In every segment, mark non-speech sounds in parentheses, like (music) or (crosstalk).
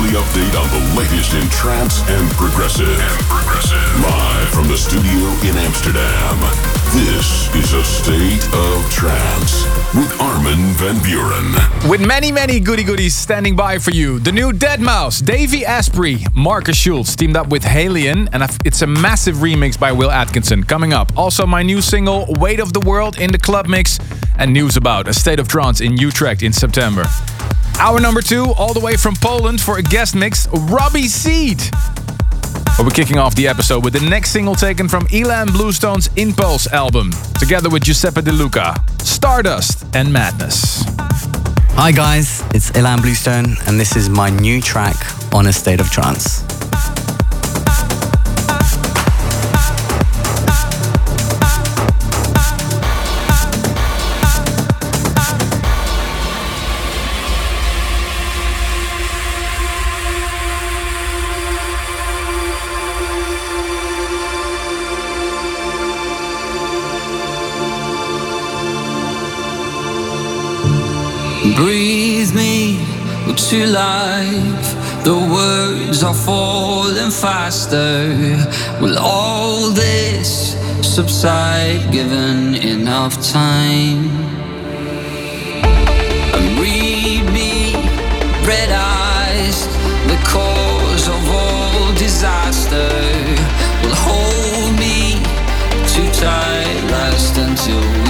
Weekly update on the latest in trance and progressive. And progressive. Live from the studio in Amsterdam. This is a state of trance with Armin van Buuren. With many, many goody goodies standing by for you. The new deadmau5, Davey Asprey, Markus Schulz teamed up with Halion, and it's a massive remix by Will Atkinson coming up. Also, my new single, Weight of the World, in the club mix, and news about a state of trance in Utrecht in September. Hour number two, all the way from Poland for a guest mix, Robbie Seed. But we're kicking off the episode with the next single taken from Ilan Bluestone's Impulse album, together with Giuseppe De Luca, Stardust and Madness. Hi guys, it's Ilan Bluestone, and this is my new track on a state of trance. Words are falling faster. Will all this subside given enough time? And read me, red eyes, the cause of all disaster. Will hold me too tight, last until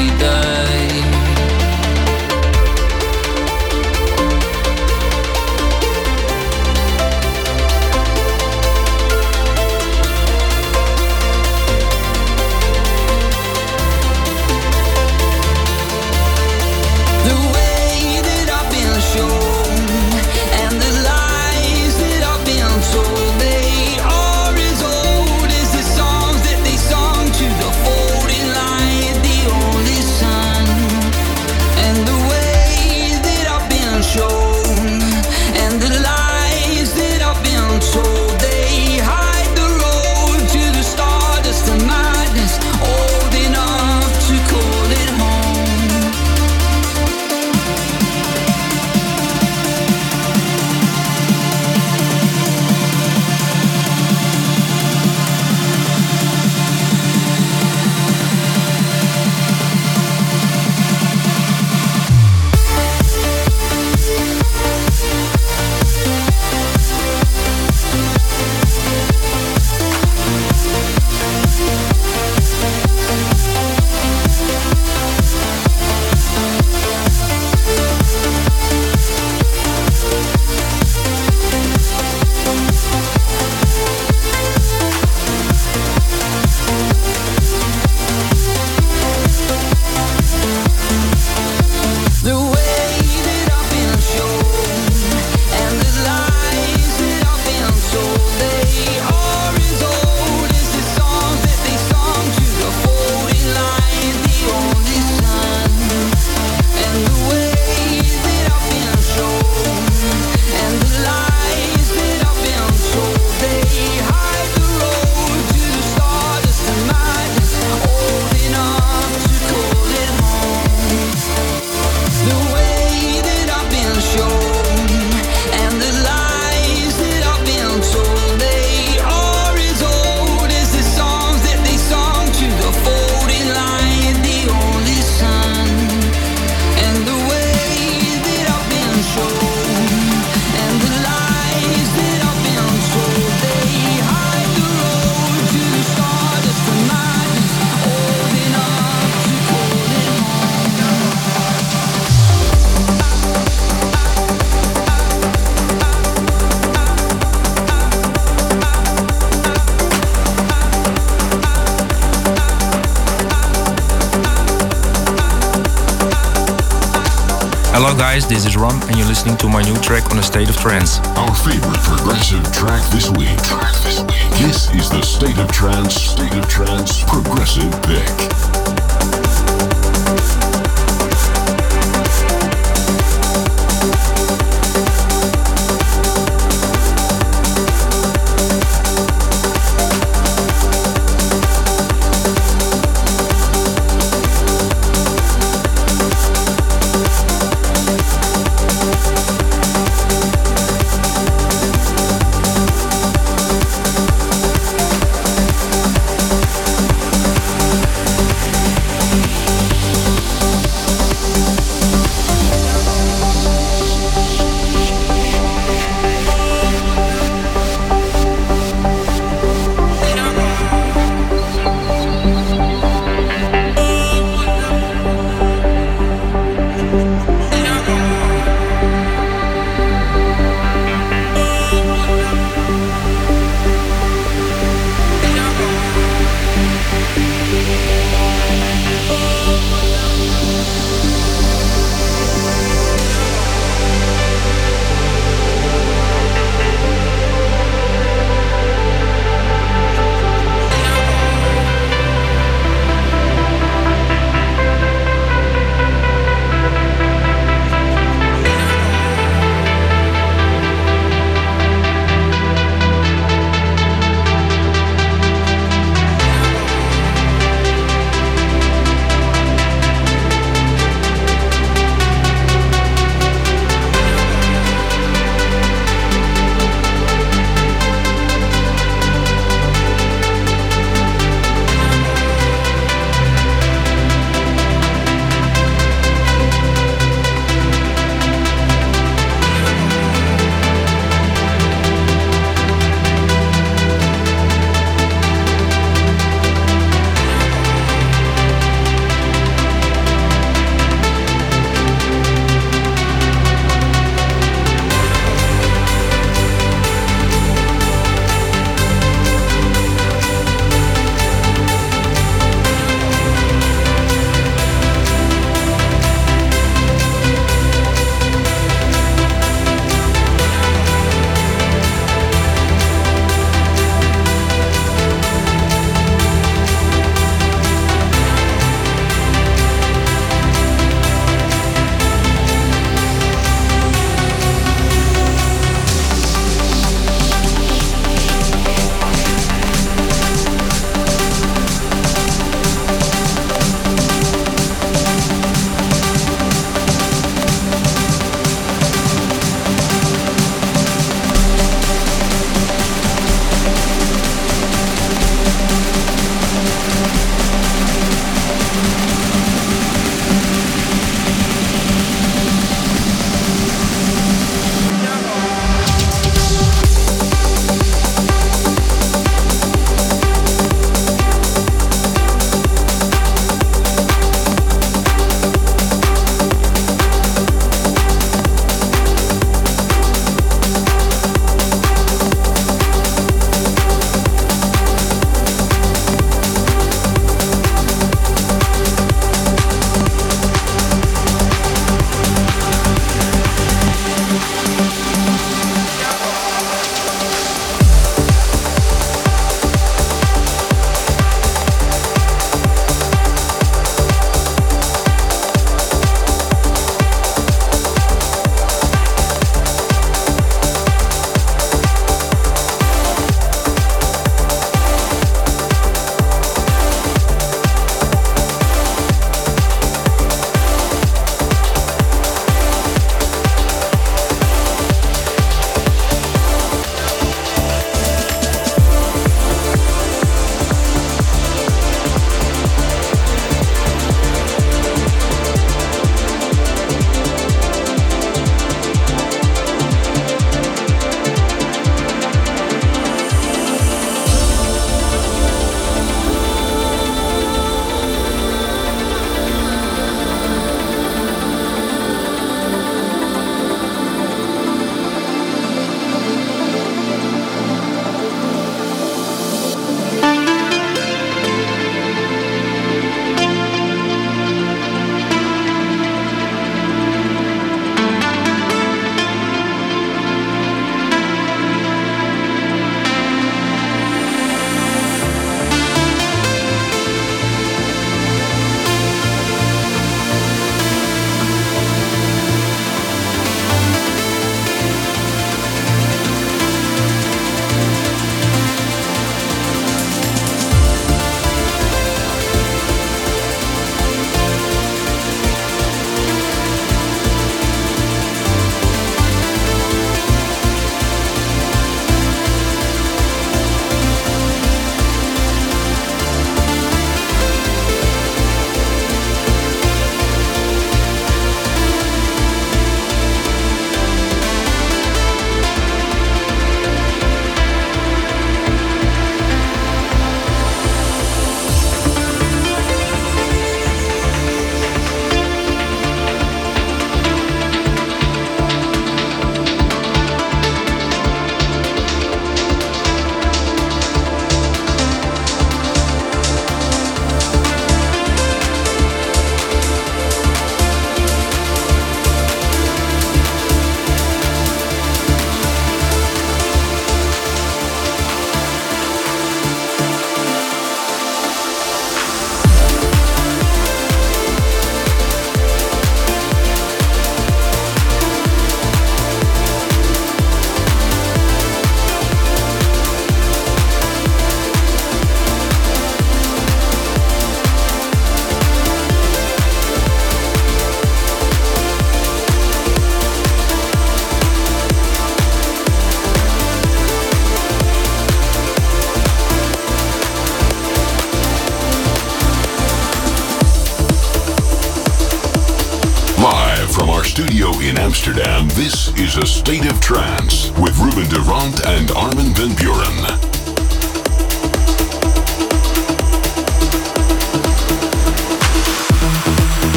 guys, this is Ron and you're listening to my new track on the State of Trance. Our favorite progressive track this week. Track this week. This is the State of Trance, State of Trance Progressive Pick.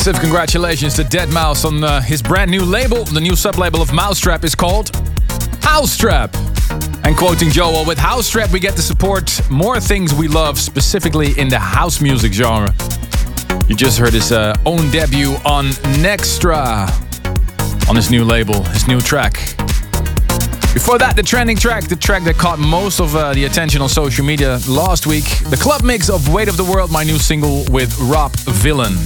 Massive congratulations to deadmau5 on uh, his brand new label. The new sub-label of mau5trap is called Housetrap. And quoting Joel, with Housetrap we get to support more things we love, specifically in the house music genre. You just heard his uh, own debut on Nextra, on his new label, his new track. Before that, the trending track, the track that caught most of uh, the attention on social media last week, the club mix of Weight of the World, my new single with Rob Villain.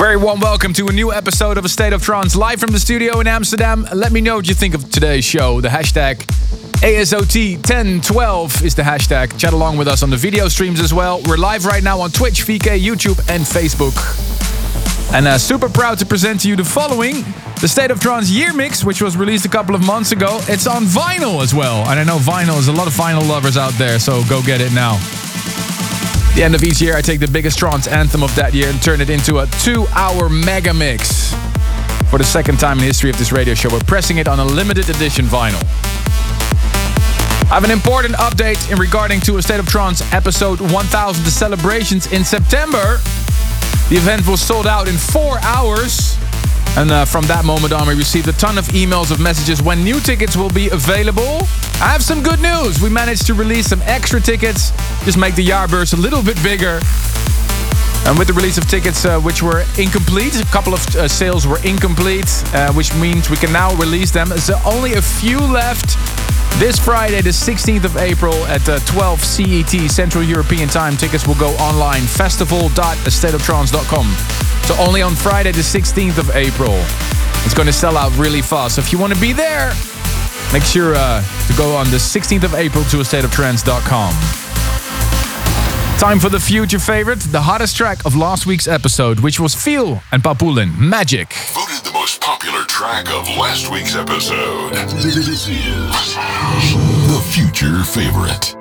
Very warm welcome to a new episode of A State of Trance live from the studio in Amsterdam. Let me know what you think of today's show. The hashtag ASOT1012 is the hashtag. Chat along with us on the video streams as well. We're live right now on Twitch, VK, YouTube, and Facebook. And uh, super proud to present to you the following the State of Trance Year Mix, which was released a couple of months ago. It's on vinyl as well. And I know vinyl is a lot of vinyl lovers out there, so go get it now. The end of each year, I take the biggest trance anthem of that year and turn it into a two hour mega mix. For the second time in history of this radio show, we're pressing it on a limited edition vinyl. I have an important update in regarding to a State of Trance episode 1000, the celebrations in September. The event was sold out in four hours. And uh, from that moment on, we received a ton of emails of messages when new tickets will be available. I have some good news. We managed to release some extra tickets, just make the Jaarbeurs a little bit bigger. And with the release of tickets uh, which were incomplete, a couple of uh, sales were incomplete, uh, which means we can now release them. There's only a few left. This Friday, the 16th of April at uh, 12 CET Central European Time, tickets will go online festival.stateoftrance.com. So only on Friday, the 16th of April. It's going to sell out really fast. So if you want to be there, make sure uh, to go on the 16th of April to stateoftrance.com. Time for the future favorite, the hottest track of last week's episode, which was Feel and Papulin, Magic. Voted the most popular track of last week's episode. This is the future favorite.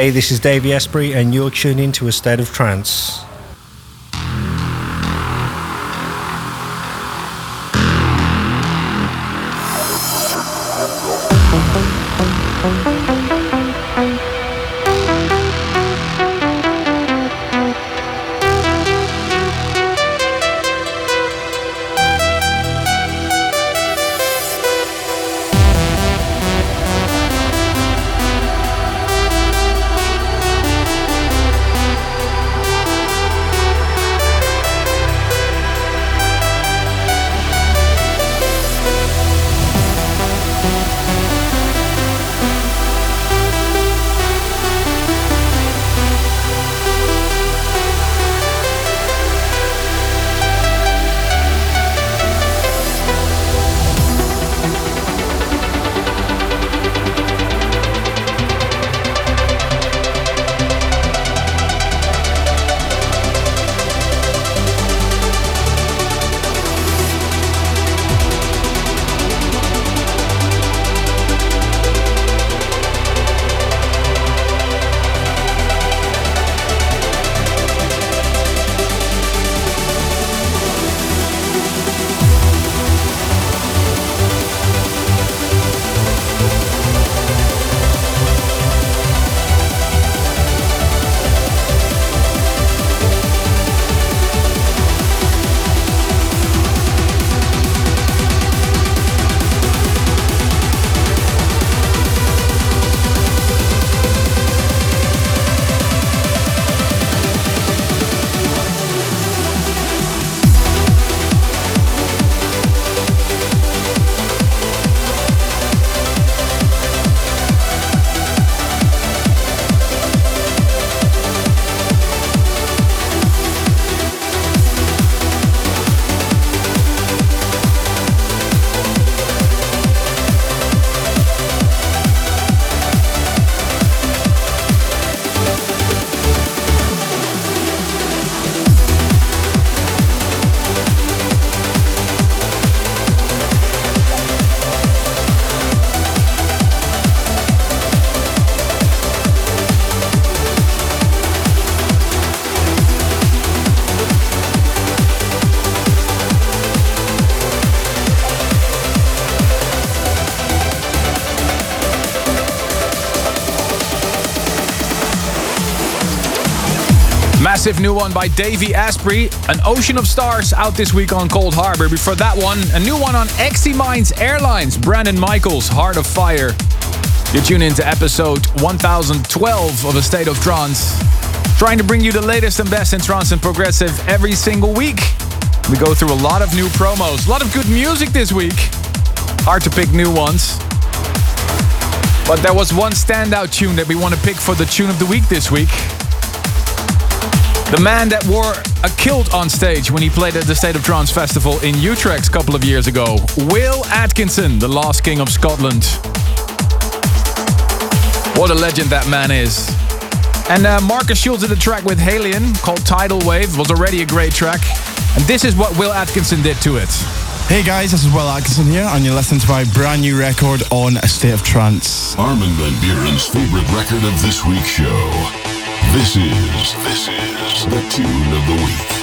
Hey, this is Davey Asprey, and you're tuned into a state of trance. Massive new one by Davey Asprey. An Ocean of Stars out this week on Coldharbour. Before that one, a new one on Exy Minds Airlines. Brandon Michaels, Heart of Fire. You tune into episode 1012 of A State of Trance. Trying to bring you the latest and best in trance and progressive every single week. We go through a lot of new promos, a lot of good music this week. Hard to pick new ones. But there was one standout tune that we want to pick for the tune of the week this week. The man that wore a kilt on stage when he played at the State of Trance Festival in Utrecht a couple of years ago. Will Atkinson, the last king of Scotland. What a legend that man is. And uh, Markus Schulz did a track with Halion called Tidal Wave. Was already a great track. And this is what Will Atkinson did to it. Hey guys, this is Will Atkinson here, and you're listening to my brand new record on A State of Trance. Armin van Buuren's favorite record of this week's show. This is, this is the tune of the week.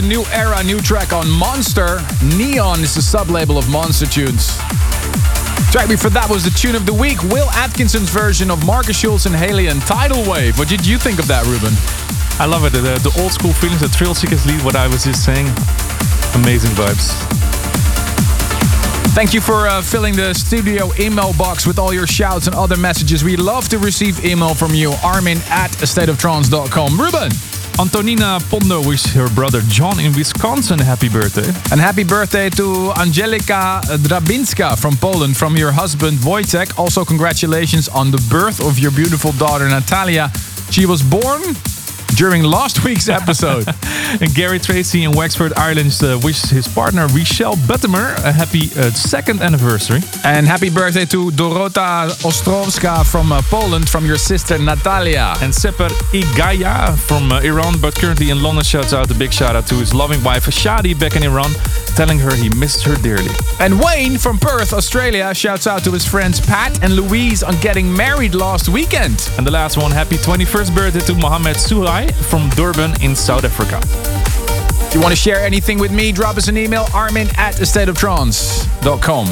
Horizon, new era, new track on Monster. Neon is the sub-label of Monster Tunes. Track before that was the tune of the week, Will Atkinson's version of Markus Schulz and Halion, Tidal Wave. What did you think of that, Ruben? I love it. The, the old school feelings, the Thrillseekers lead, what I was just saying. Amazing vibes. Thank you for uh, filling the studio email box with all your shouts and other messages. We love to receive email from you. Armin at stateoftrance.com. Ruben. Antonina Pondo wishes her brother John in Wisconsin a happy birthday. And happy birthday to Angelika Drabinska from Poland from your husband Wojtek. Also, congratulations on the birth of your beautiful daughter Natalia. She was born during last week's episode. (laughs) and Gary Tracy in Wexford, Ireland uh, wishes his partner Michelle Buttimer a happy uh, second anniversary. And happy birthday to Dorota Ostrowska from uh, Poland from your sister Natalia. And Seper Igaya from uh, Iran, but currently in London, shouts out a big shout out to his loving wife Shadi back in Iran, telling her he missed her dearly. And Wayne from Perth, Australia, shouts out to his friends Pat and Louise on getting married last weekend. And the last one, happy 21st birthday to Mohammed Suhai from Durban in South Africa. If you want to share anything with me, drop us an email, armin at stateoftrance.com.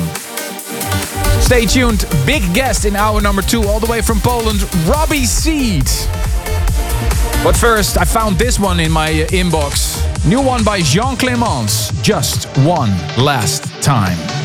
Stay tuned. Big guest in hour number two, all the way from Poland, Robbie Seed. But first, I found this one in my inbox. New one by Jean Clemence. Just one last time.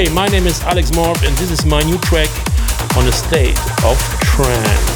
Hey, my name is Alex Morph, and this is my new track on the state of trance.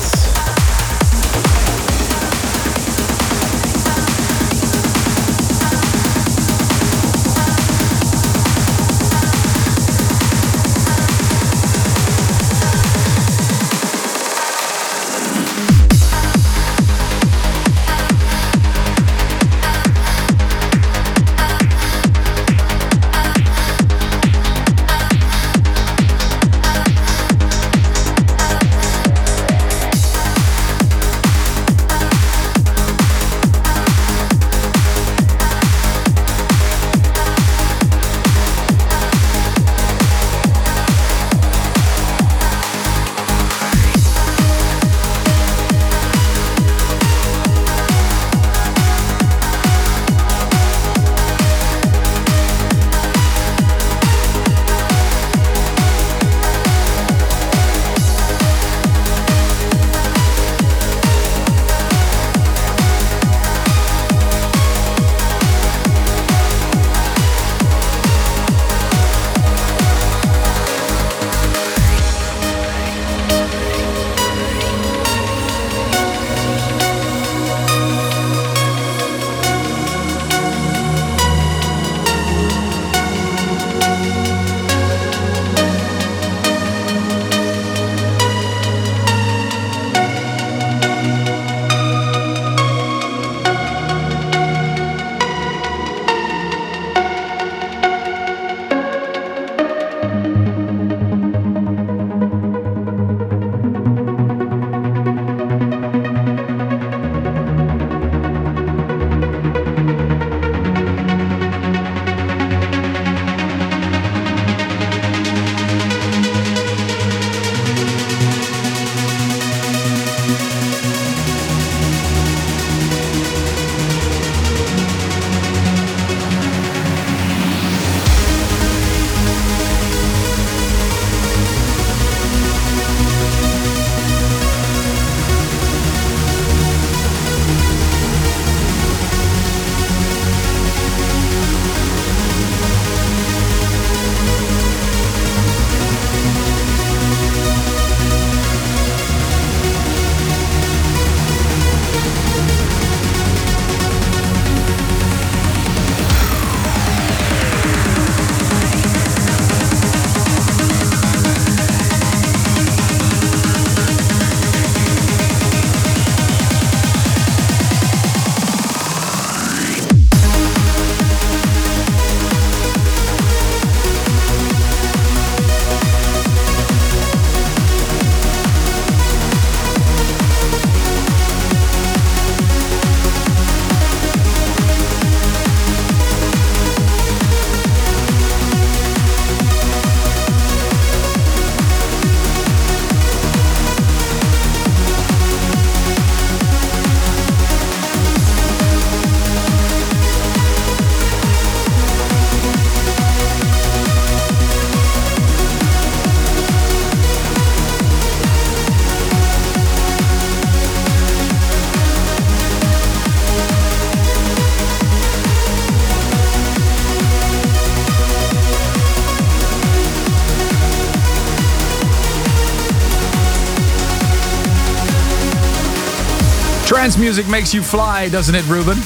Trance music makes you fly, doesn't it, Ruben?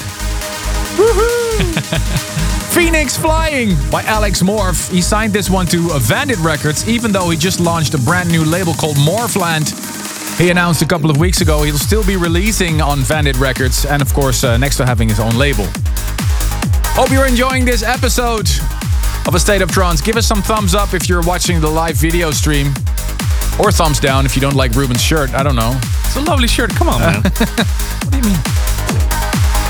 Woohoo! (laughs) Phoenix Flying by Alex Morph. He signed this one to Vandit Records, even though he just launched a brand new label called Morphland. He announced a couple of weeks ago he'll still be releasing on Vandit Records, and of course, uh, next to having his own label. Hope you're enjoying this episode of A State of Trance. Give us some thumbs up if you're watching the live video stream, or thumbs down if you don't like Ruben's shirt. I don't know. It's a lovely shirt. Come on, man. (laughs) what do you mean?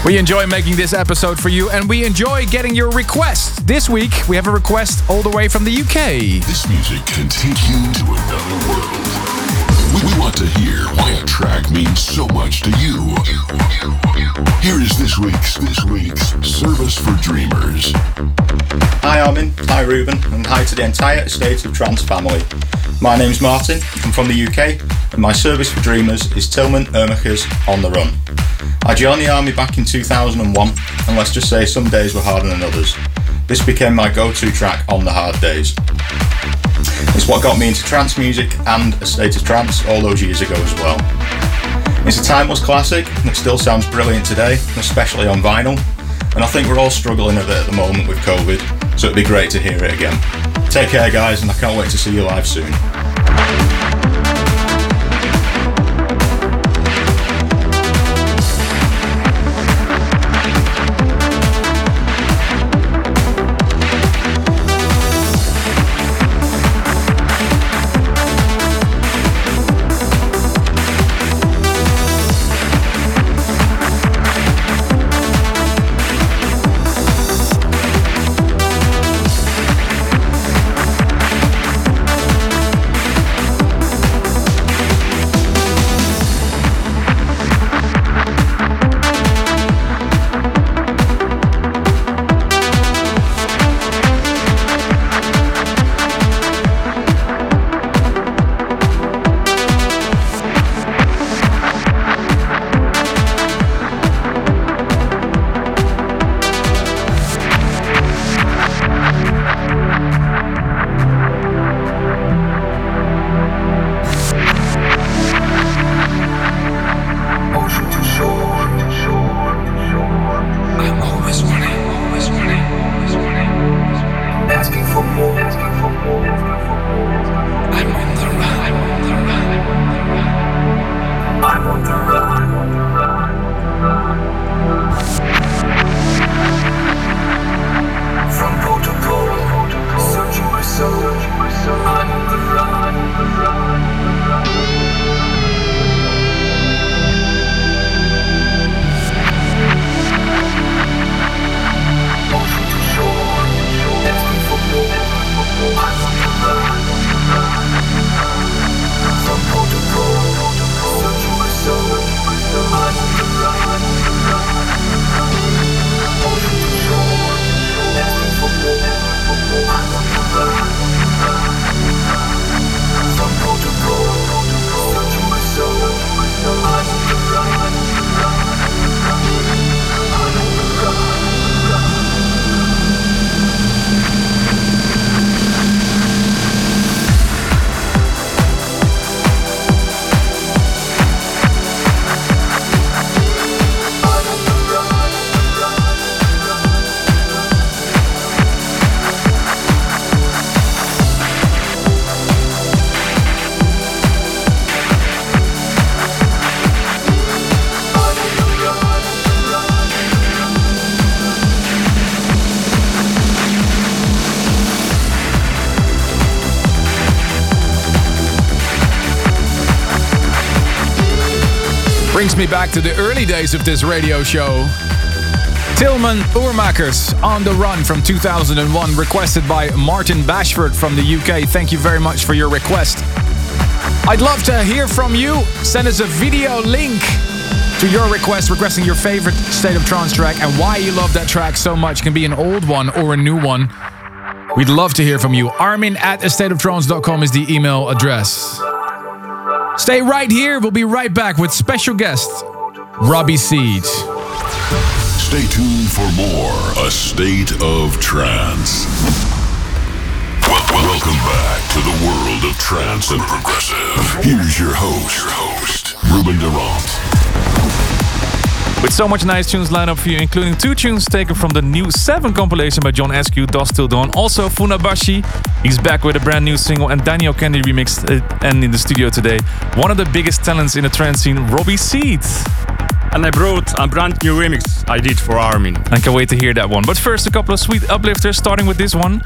We enjoy making this episode for you and we enjoy getting your requests. This week, we have a request all the way from the UK. This music can take you to another world. We, we want to hear why a track means so much to you. Here is this week's this week's service for dreamers. Hi Armin, hi Ruben, and hi to the entire State of Trance family. My name's Martin, I'm from the UK, and my service for dreamers is Tillmann Uhrmacher's On the Run. I joined the army back in 2001, and let's just say some days were harder than others. this became my go to track on the hard days. It's what got me into trance music and a state of trance all those years ago as well. It's a timeless classic that still sounds brilliant today, especially on vinyl, and I think we're all struggling a bit at the moment with COVID, so it'd be great to hear it again. Take care, guys, and I can't wait to see you live soon. Back to the early days of this radio show. Tillmann Uhrmacher's on the Run from 2001, requested by Martin Bashford from the UK. Thank you very much for your request. I'd love to hear from you. Send us a video link to your request, requesting your favorite State of Trance track and why you love that track so much. Can be an old one or a new one. We'd love to hear from you. Armin at astateoftrance.com is the email address. Stay right here. We'll be right back with special guest Robbie Seed. Stay tuned for more A State of Trance. Wel- wel- welcome back to the world of trance and progressive. Here's your host, your host, Ruben de Ronde. With so much nice tunes lined up for you, including two tunes taken from the new 7 compilation by John Askew, Dust Till Dawn. Also, Funabashi, he's back with a brand new single, and Daniel Kandi remixed it, and in the studio today, one of the biggest talents in the trance scene, Robbie Seed. And I brought a brand new remix I did for Armin. I can't wait to hear that one. But first, a couple of sweet uplifters, starting with this one.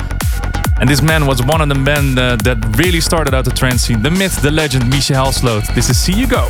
And this man was one of the men uh, that really started out the trance scene. The myth, the legend, Misja Helsloot. This is See You Go.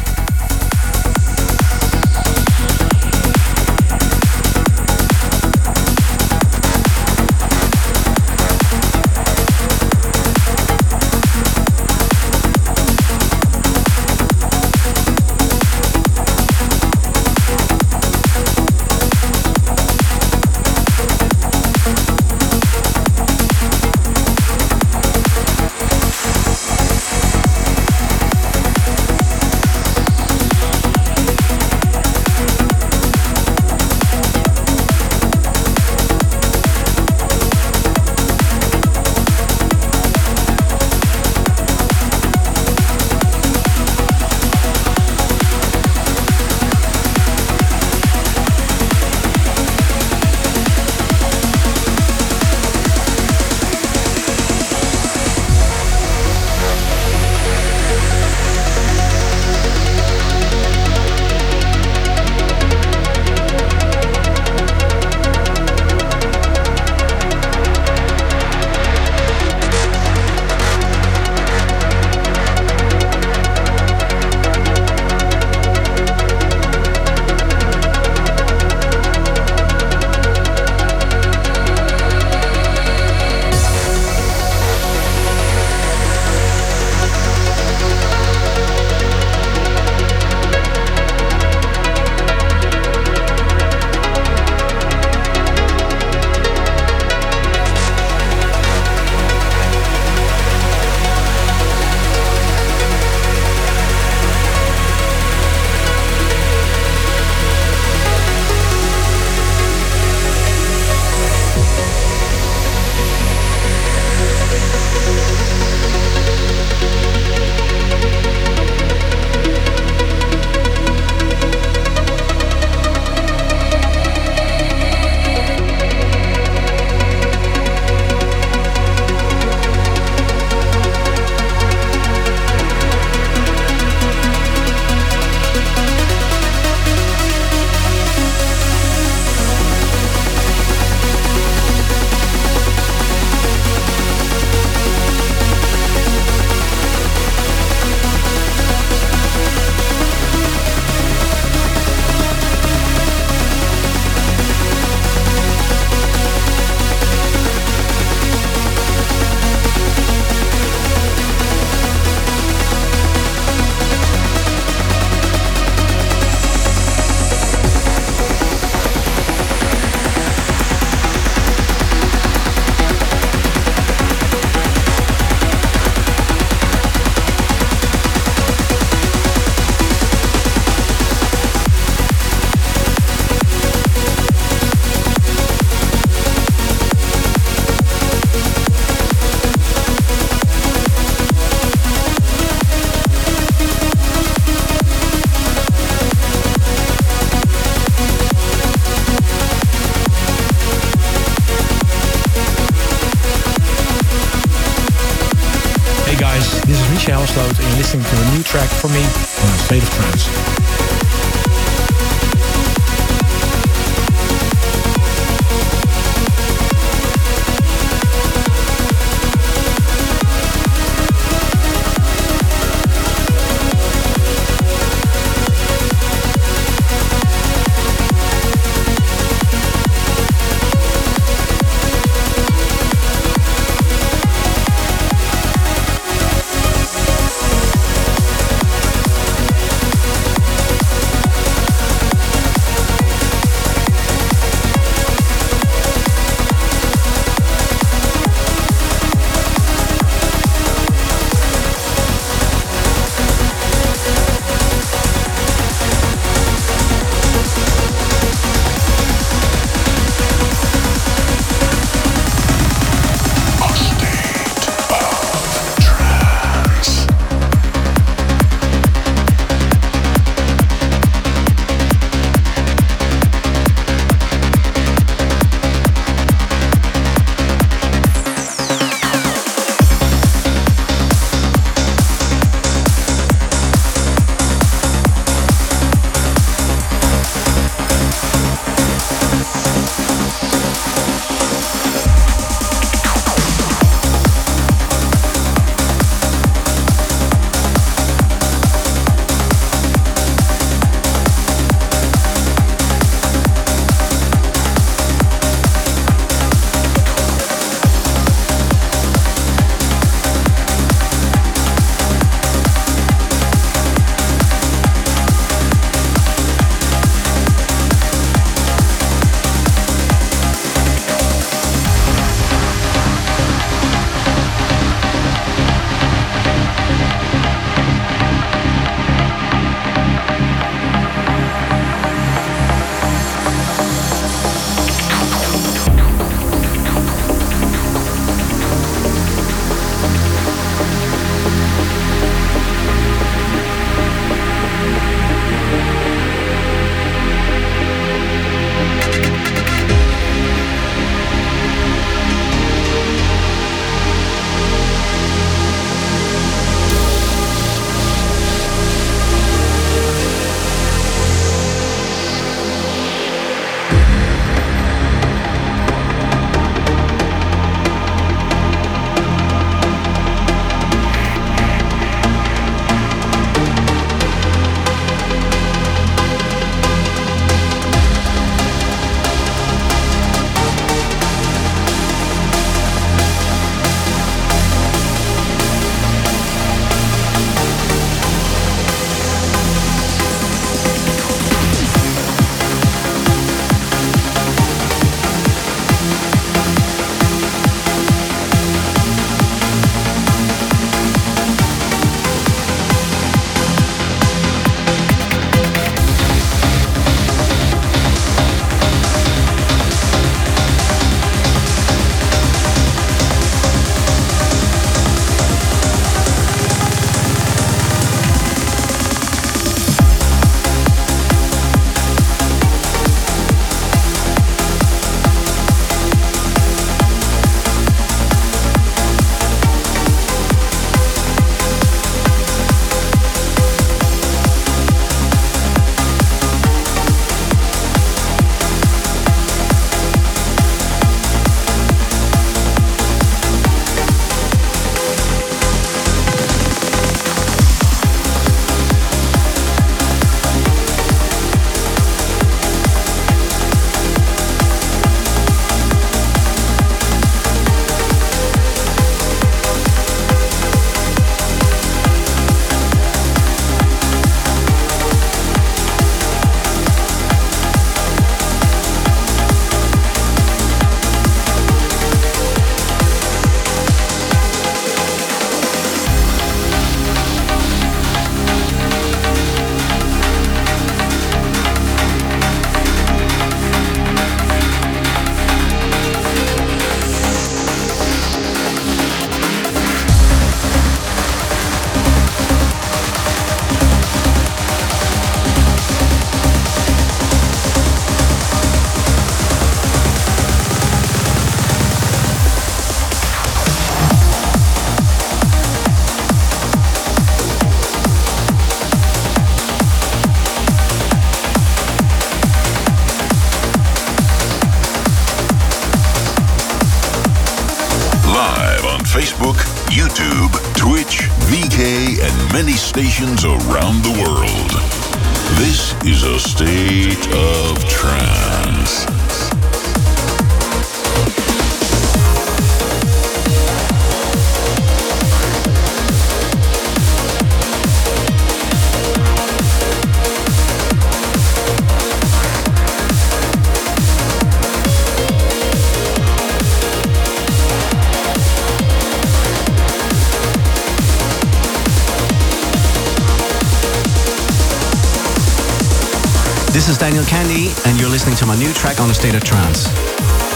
listening to my new track on the State of Trance.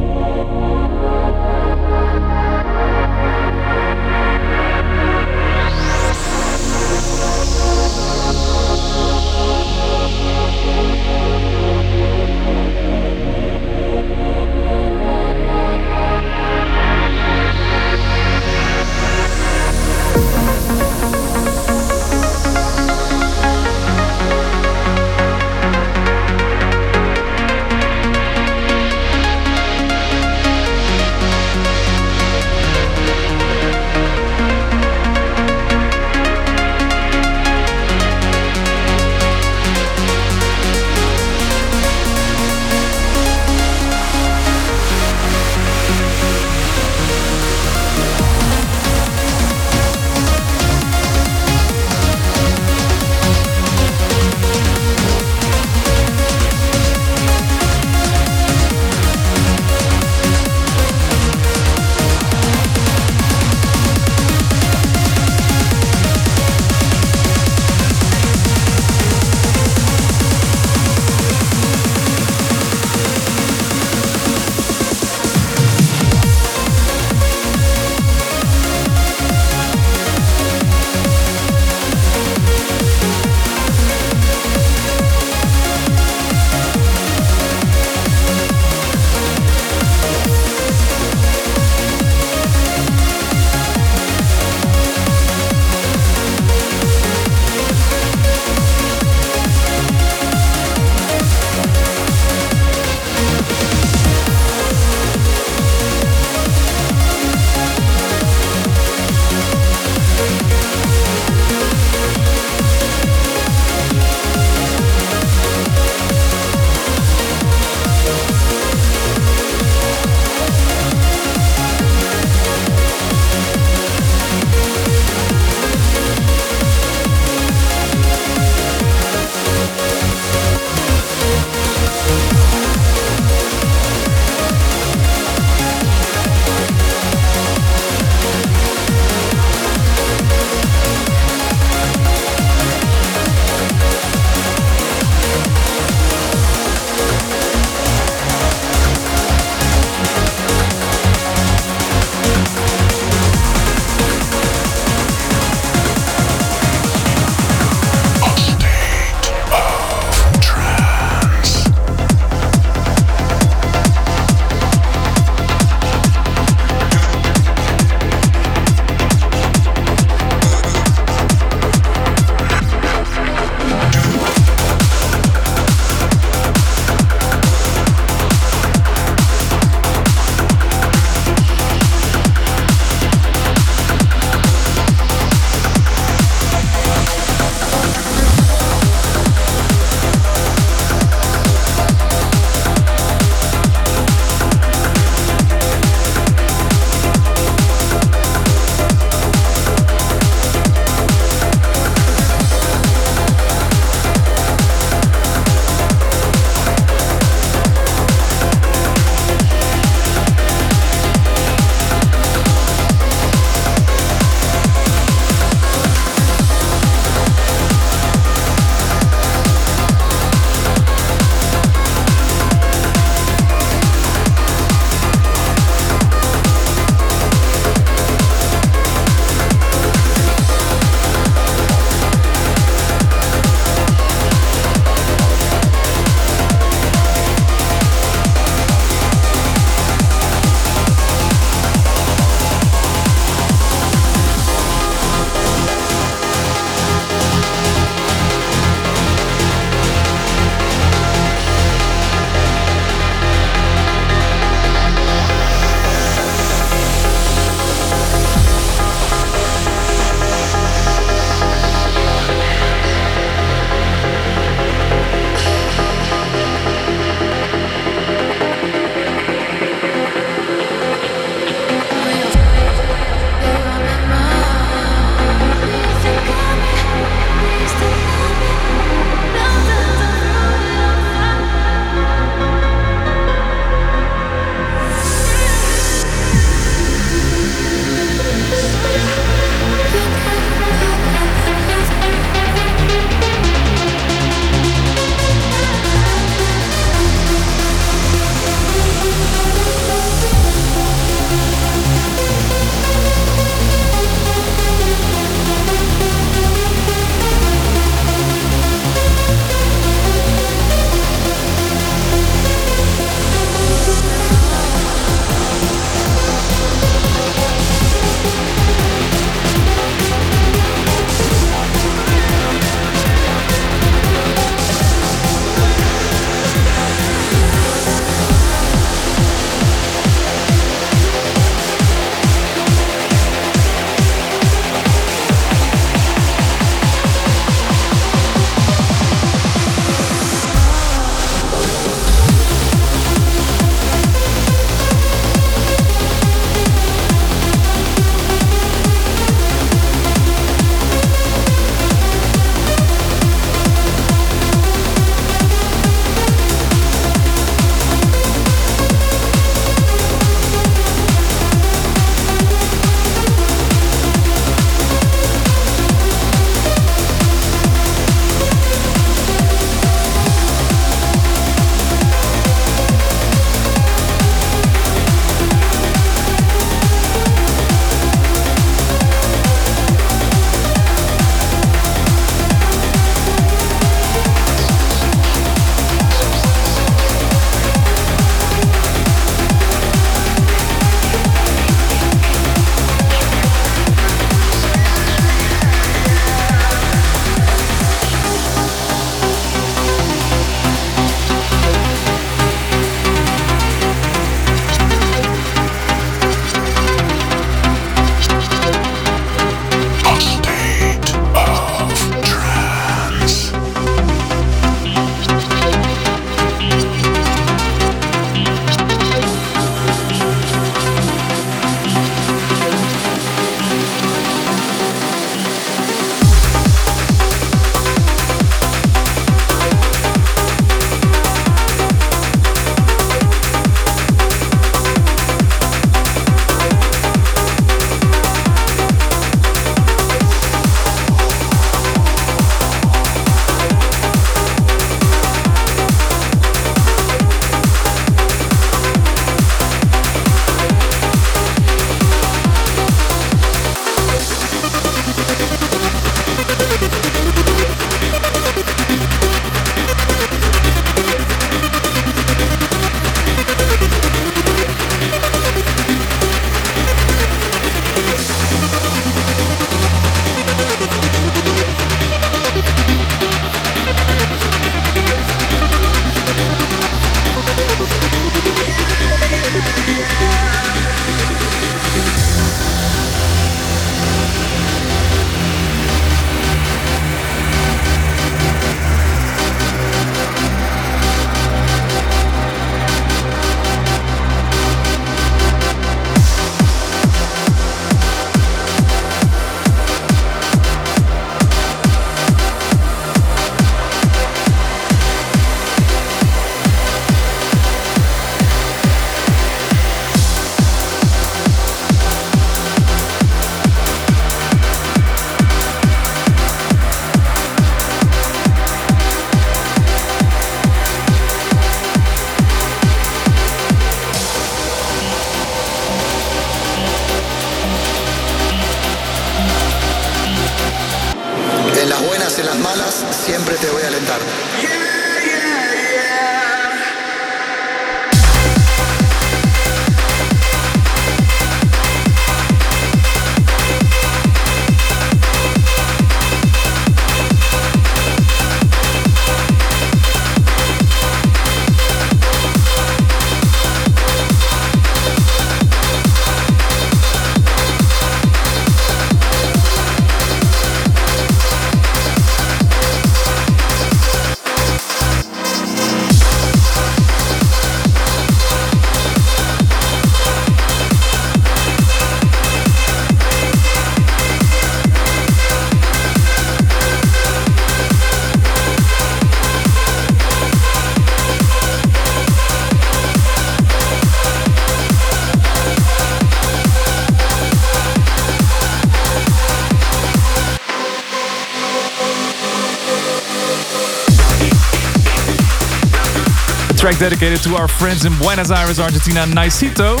Track dedicated to our friends in Buenos Aires, Argentina, Nicito.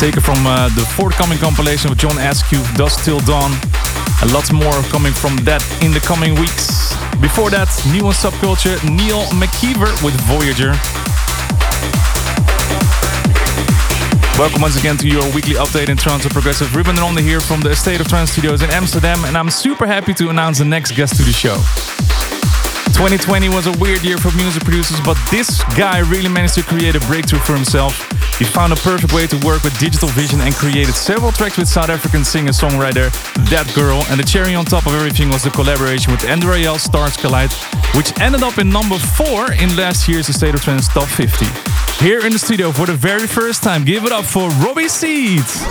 Taken from uh, the forthcoming compilation of John Askew, Dust Till Dawn. A lot more coming from that in the coming weeks. Before that, new on Subculture, Neil McKeever with Voyager. Welcome once again to your weekly update in trance and progressive. Ruben Ronde here from the A State of Trance Studios in Amsterdam, and I'm super happy to announce the next guest to the show. 2020 was a weird year for music producers, but this guy really managed to create a breakthrough for himself. He found a perfect way to work with digital vision and created several tracks with South African singer-songwriter That Girl. And the cherry on top of everything was the collaboration with Andrew Rayel, Stars Collide, which ended up in number 4 in last year's State of Trance Top 50. Here in the studio for the very first time, give it up for Robbie Seeds.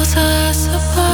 else I suppose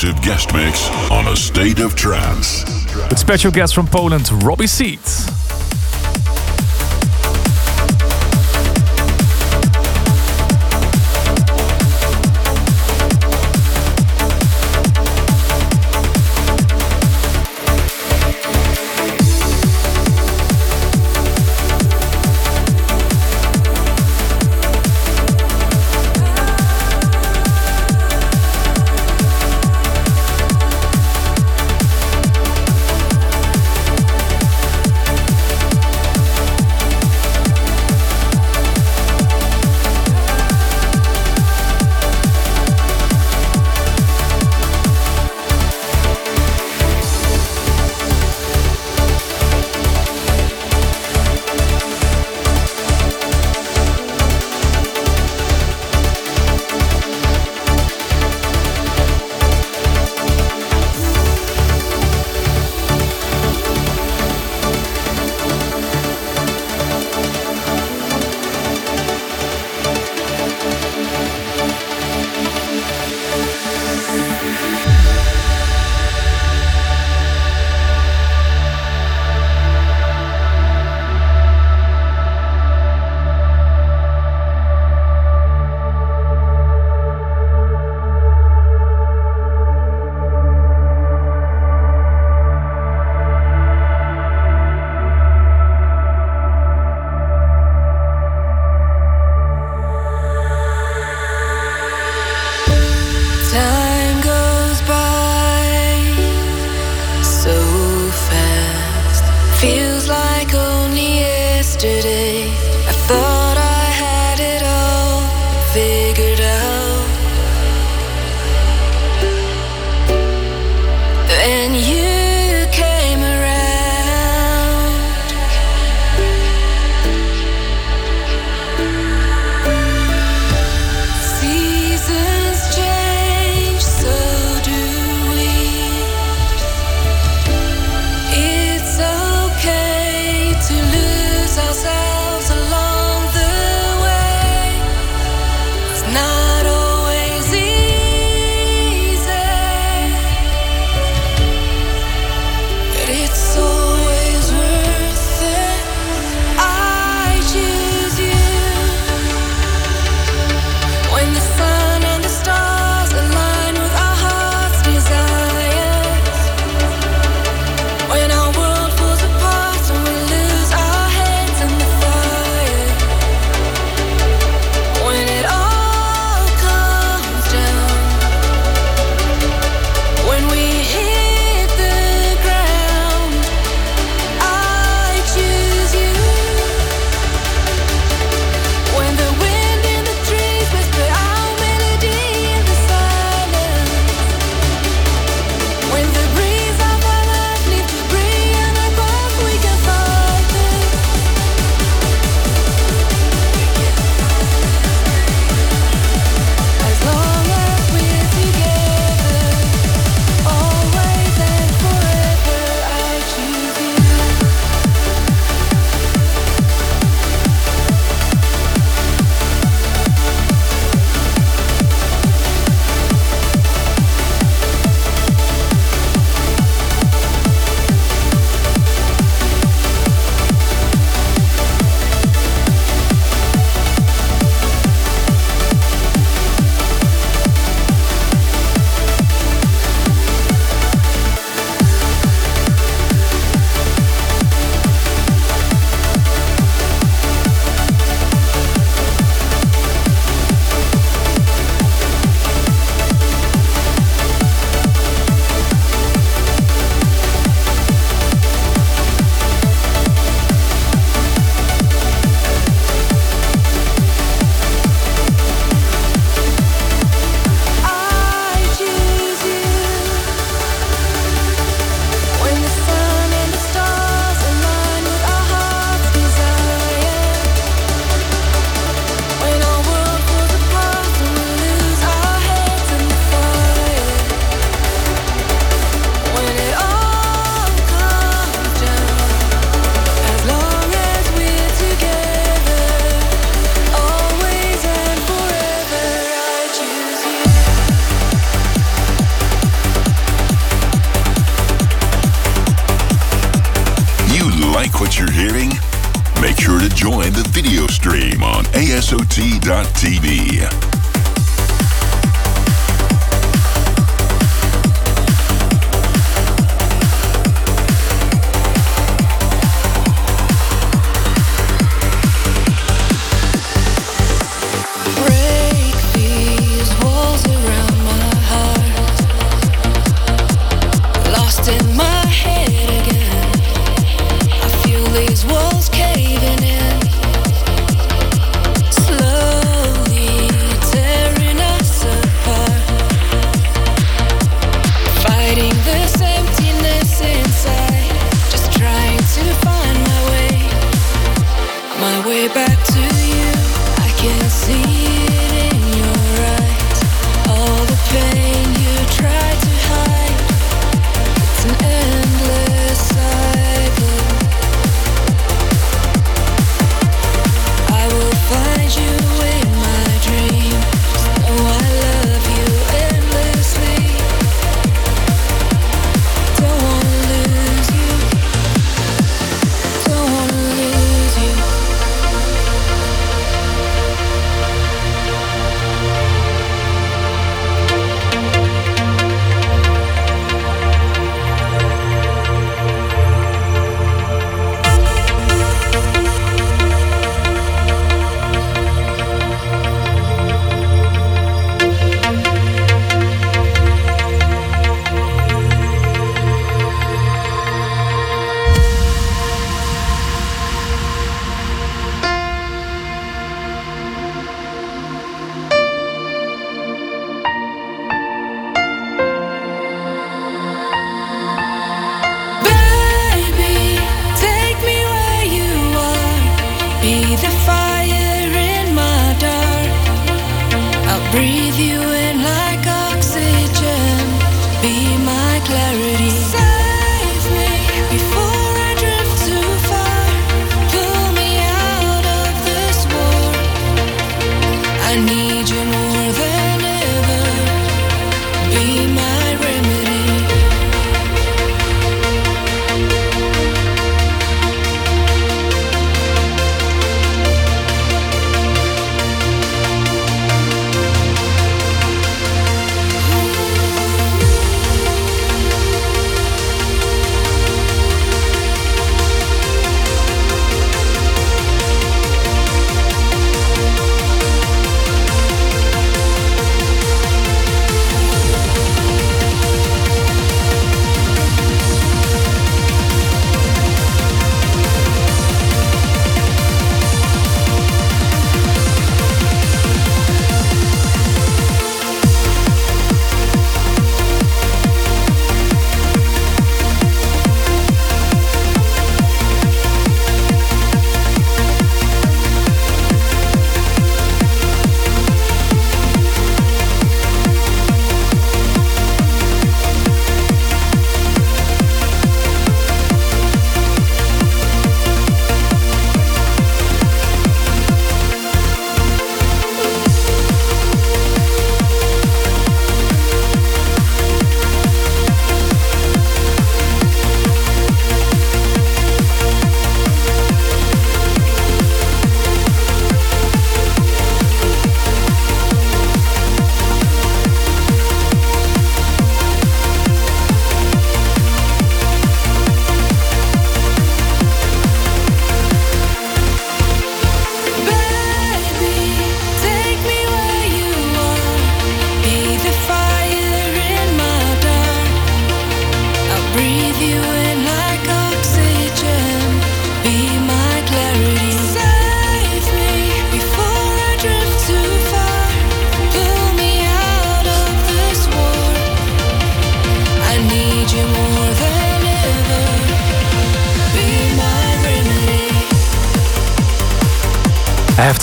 exclusive guest mix on A State of Trance. With special guest from Poland, Robbie Seed.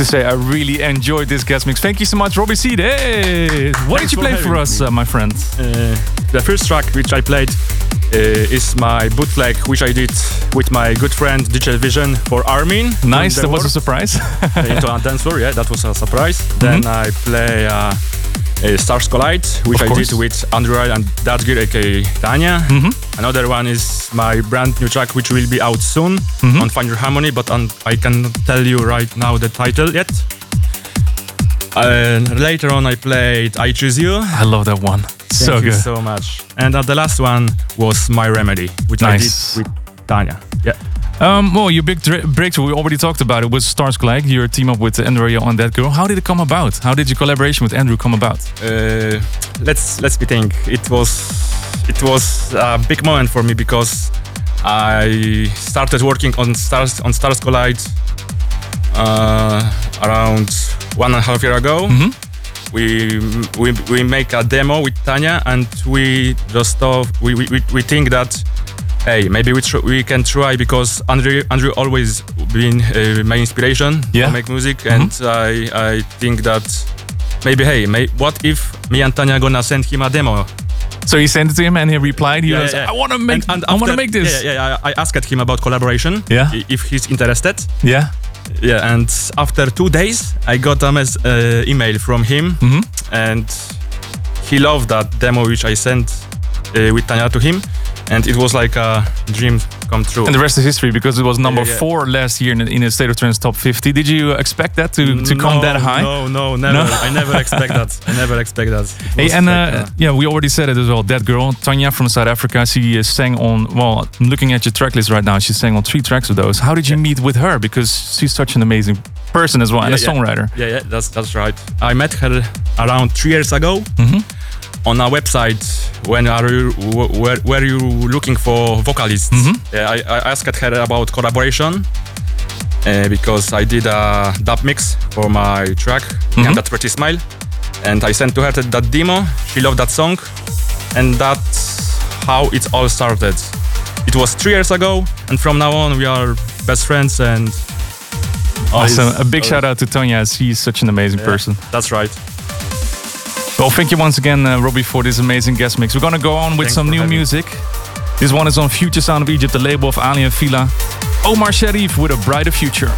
say I really enjoyed this guest mix. Thank you so much, Robbie Seed. Hey, what Thanks did you play for, us, uh, my friend? Uh, the first track which I played uh, is my bootleg, which I did with my good friend DJ Vision for Armin. Nice, that was a surprise. (laughs) into a dance floor, yeah, that was a surprise. Mm-hmm. Then mm-hmm. I play uh, Stars Collide, which I did with Android and that's good, aka Tanya. Mm-hmm. Another one is my brand new track, which will be out soon mm-hmm. on Find Your Harmony, but on, I can tell you right now the title yet. And later on, I played I Choose You. I love that one. Thank so you good. so much. And uh, the last one was My Remedy, which nice. I did with Tanya. Yeah. Um, well, your big dra- breakthrough, we already talked about it, was Stars Glag, your team up with Andrew on That Girl. How did it come about? How did your collaboration with Andrew come about? Uh, let's let's be think. It was it was a big moment for me because I started working on Stars on Stars Collide uh, around one and a half year ago. We, we we make a demo with Tanya and we just thought we, we, we- think that hey maybe we tr- we can try because Andrew Andrew always been uh, my inspiration Yeah. to make music and I I think that maybe hey may, what if me and Tanya gonna send him a demo So he sent it to him and he replied, he Yeah, was, yeah, yeah. I want to make, And- and I want to make this. Yeah, yeah, I asked him about collaboration. Yeah. If he's interested. Yeah. Yeah, and after two days, I got a uh, email from him, Mm-hmm. and he loved that demo which I sent uh, with Tanya to him, and it was like a dream come true. And the rest is history because it was number yeah, yeah. four last year in, in the State of Trance top 50. Did you expect that to, to come that high? No, no, never. I never expect that. I never expect that. (laughs) Hey, and like, uh, yeah, we already said it as well. That girl, Tanya from South Africa, she uh, sang on. Well, I'm looking at your track list right now, she sang on three tracks of those. How did you meet with her? Because she's such an amazing person as well and a Yeah, yeah. songwriter. Yeah, yeah, that's that's right. I met her around three years ago Mm-hmm. On our website. When are you wh- where were you looking for vocalists? Mm-hmm. Yeah, I, I asked her about collaboration uh, because I did a dub mix for my track Mm-hmm. and that pretty smile, and I sent to her that, demo. She loved that song, and that's how it all started. It was three years ago, and from now on we are best friends and. Awesome. A big shout out to Tanya. as She's such an amazing Yeah, person. That's right. Well, thank you once again, uh, Robbie, for this amazing guest mix. We're going to go on with Thanks some new music. This one is on Future Sound of Egypt, the label of Aly and Fila. Omar Sherif with a brighter future.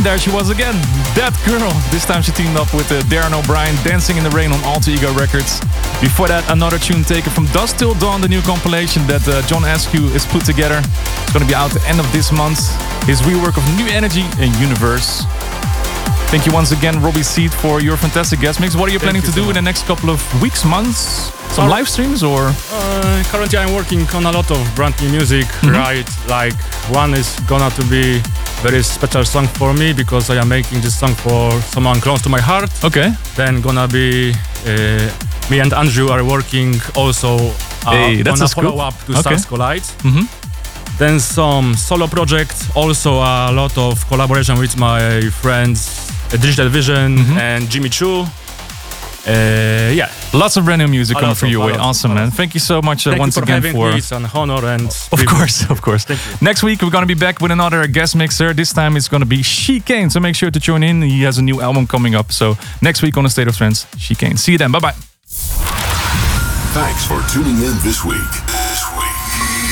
And there she was again, that girl. This time she teamed up with uh, Darren O'Brien, Dancing in the Rain on Alter Ego Records. Before that, another tune taken from Dust Till Dawn, the new compilation that uh, John Askew is put together. It's going to be out the end of this month. His rework of New Energy and Universe. Thank you once again, Robbie Seed, for your fantastic guest mix. What are you planning to do in the next couple of weeks, months? Some live streams or? Uh, currently, I'm working on a lot of brand new music. Mhm. Right, like one is gonna to be very special song for me because I am making this song for someone close to my heart. Okay. Then gonna be uh, me and Andrew are working also uh, Hey, that's on a a follow up to Okay. Stars Collide. Mhm. Then some solo projects, also a lot of collaboration with my friends uh, Digital Vision Mm-hmm. and Jimmy Choo. Uh, yeah, lots of brand new music A coming lot for of- you a away. lot of- Awesome, man. Thank you so much uh, once you for again having for. me. It's an honor and Of course, of course. Next week we're gonna be back with another guest mixer. This time it's gonna be Chicane. So make sure to tune in. He has a new album coming up. So next week on the State of Trance, Chicane. See you then. Bye bye. Thanks for tuning in. This week.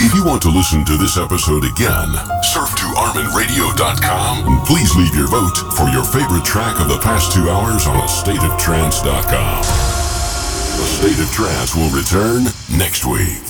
If you want to listen to this episode again, surf to arminradio.com and please leave your vote for your favorite track of the past two hours on stateoftrance.com. The State of Trance will return next week.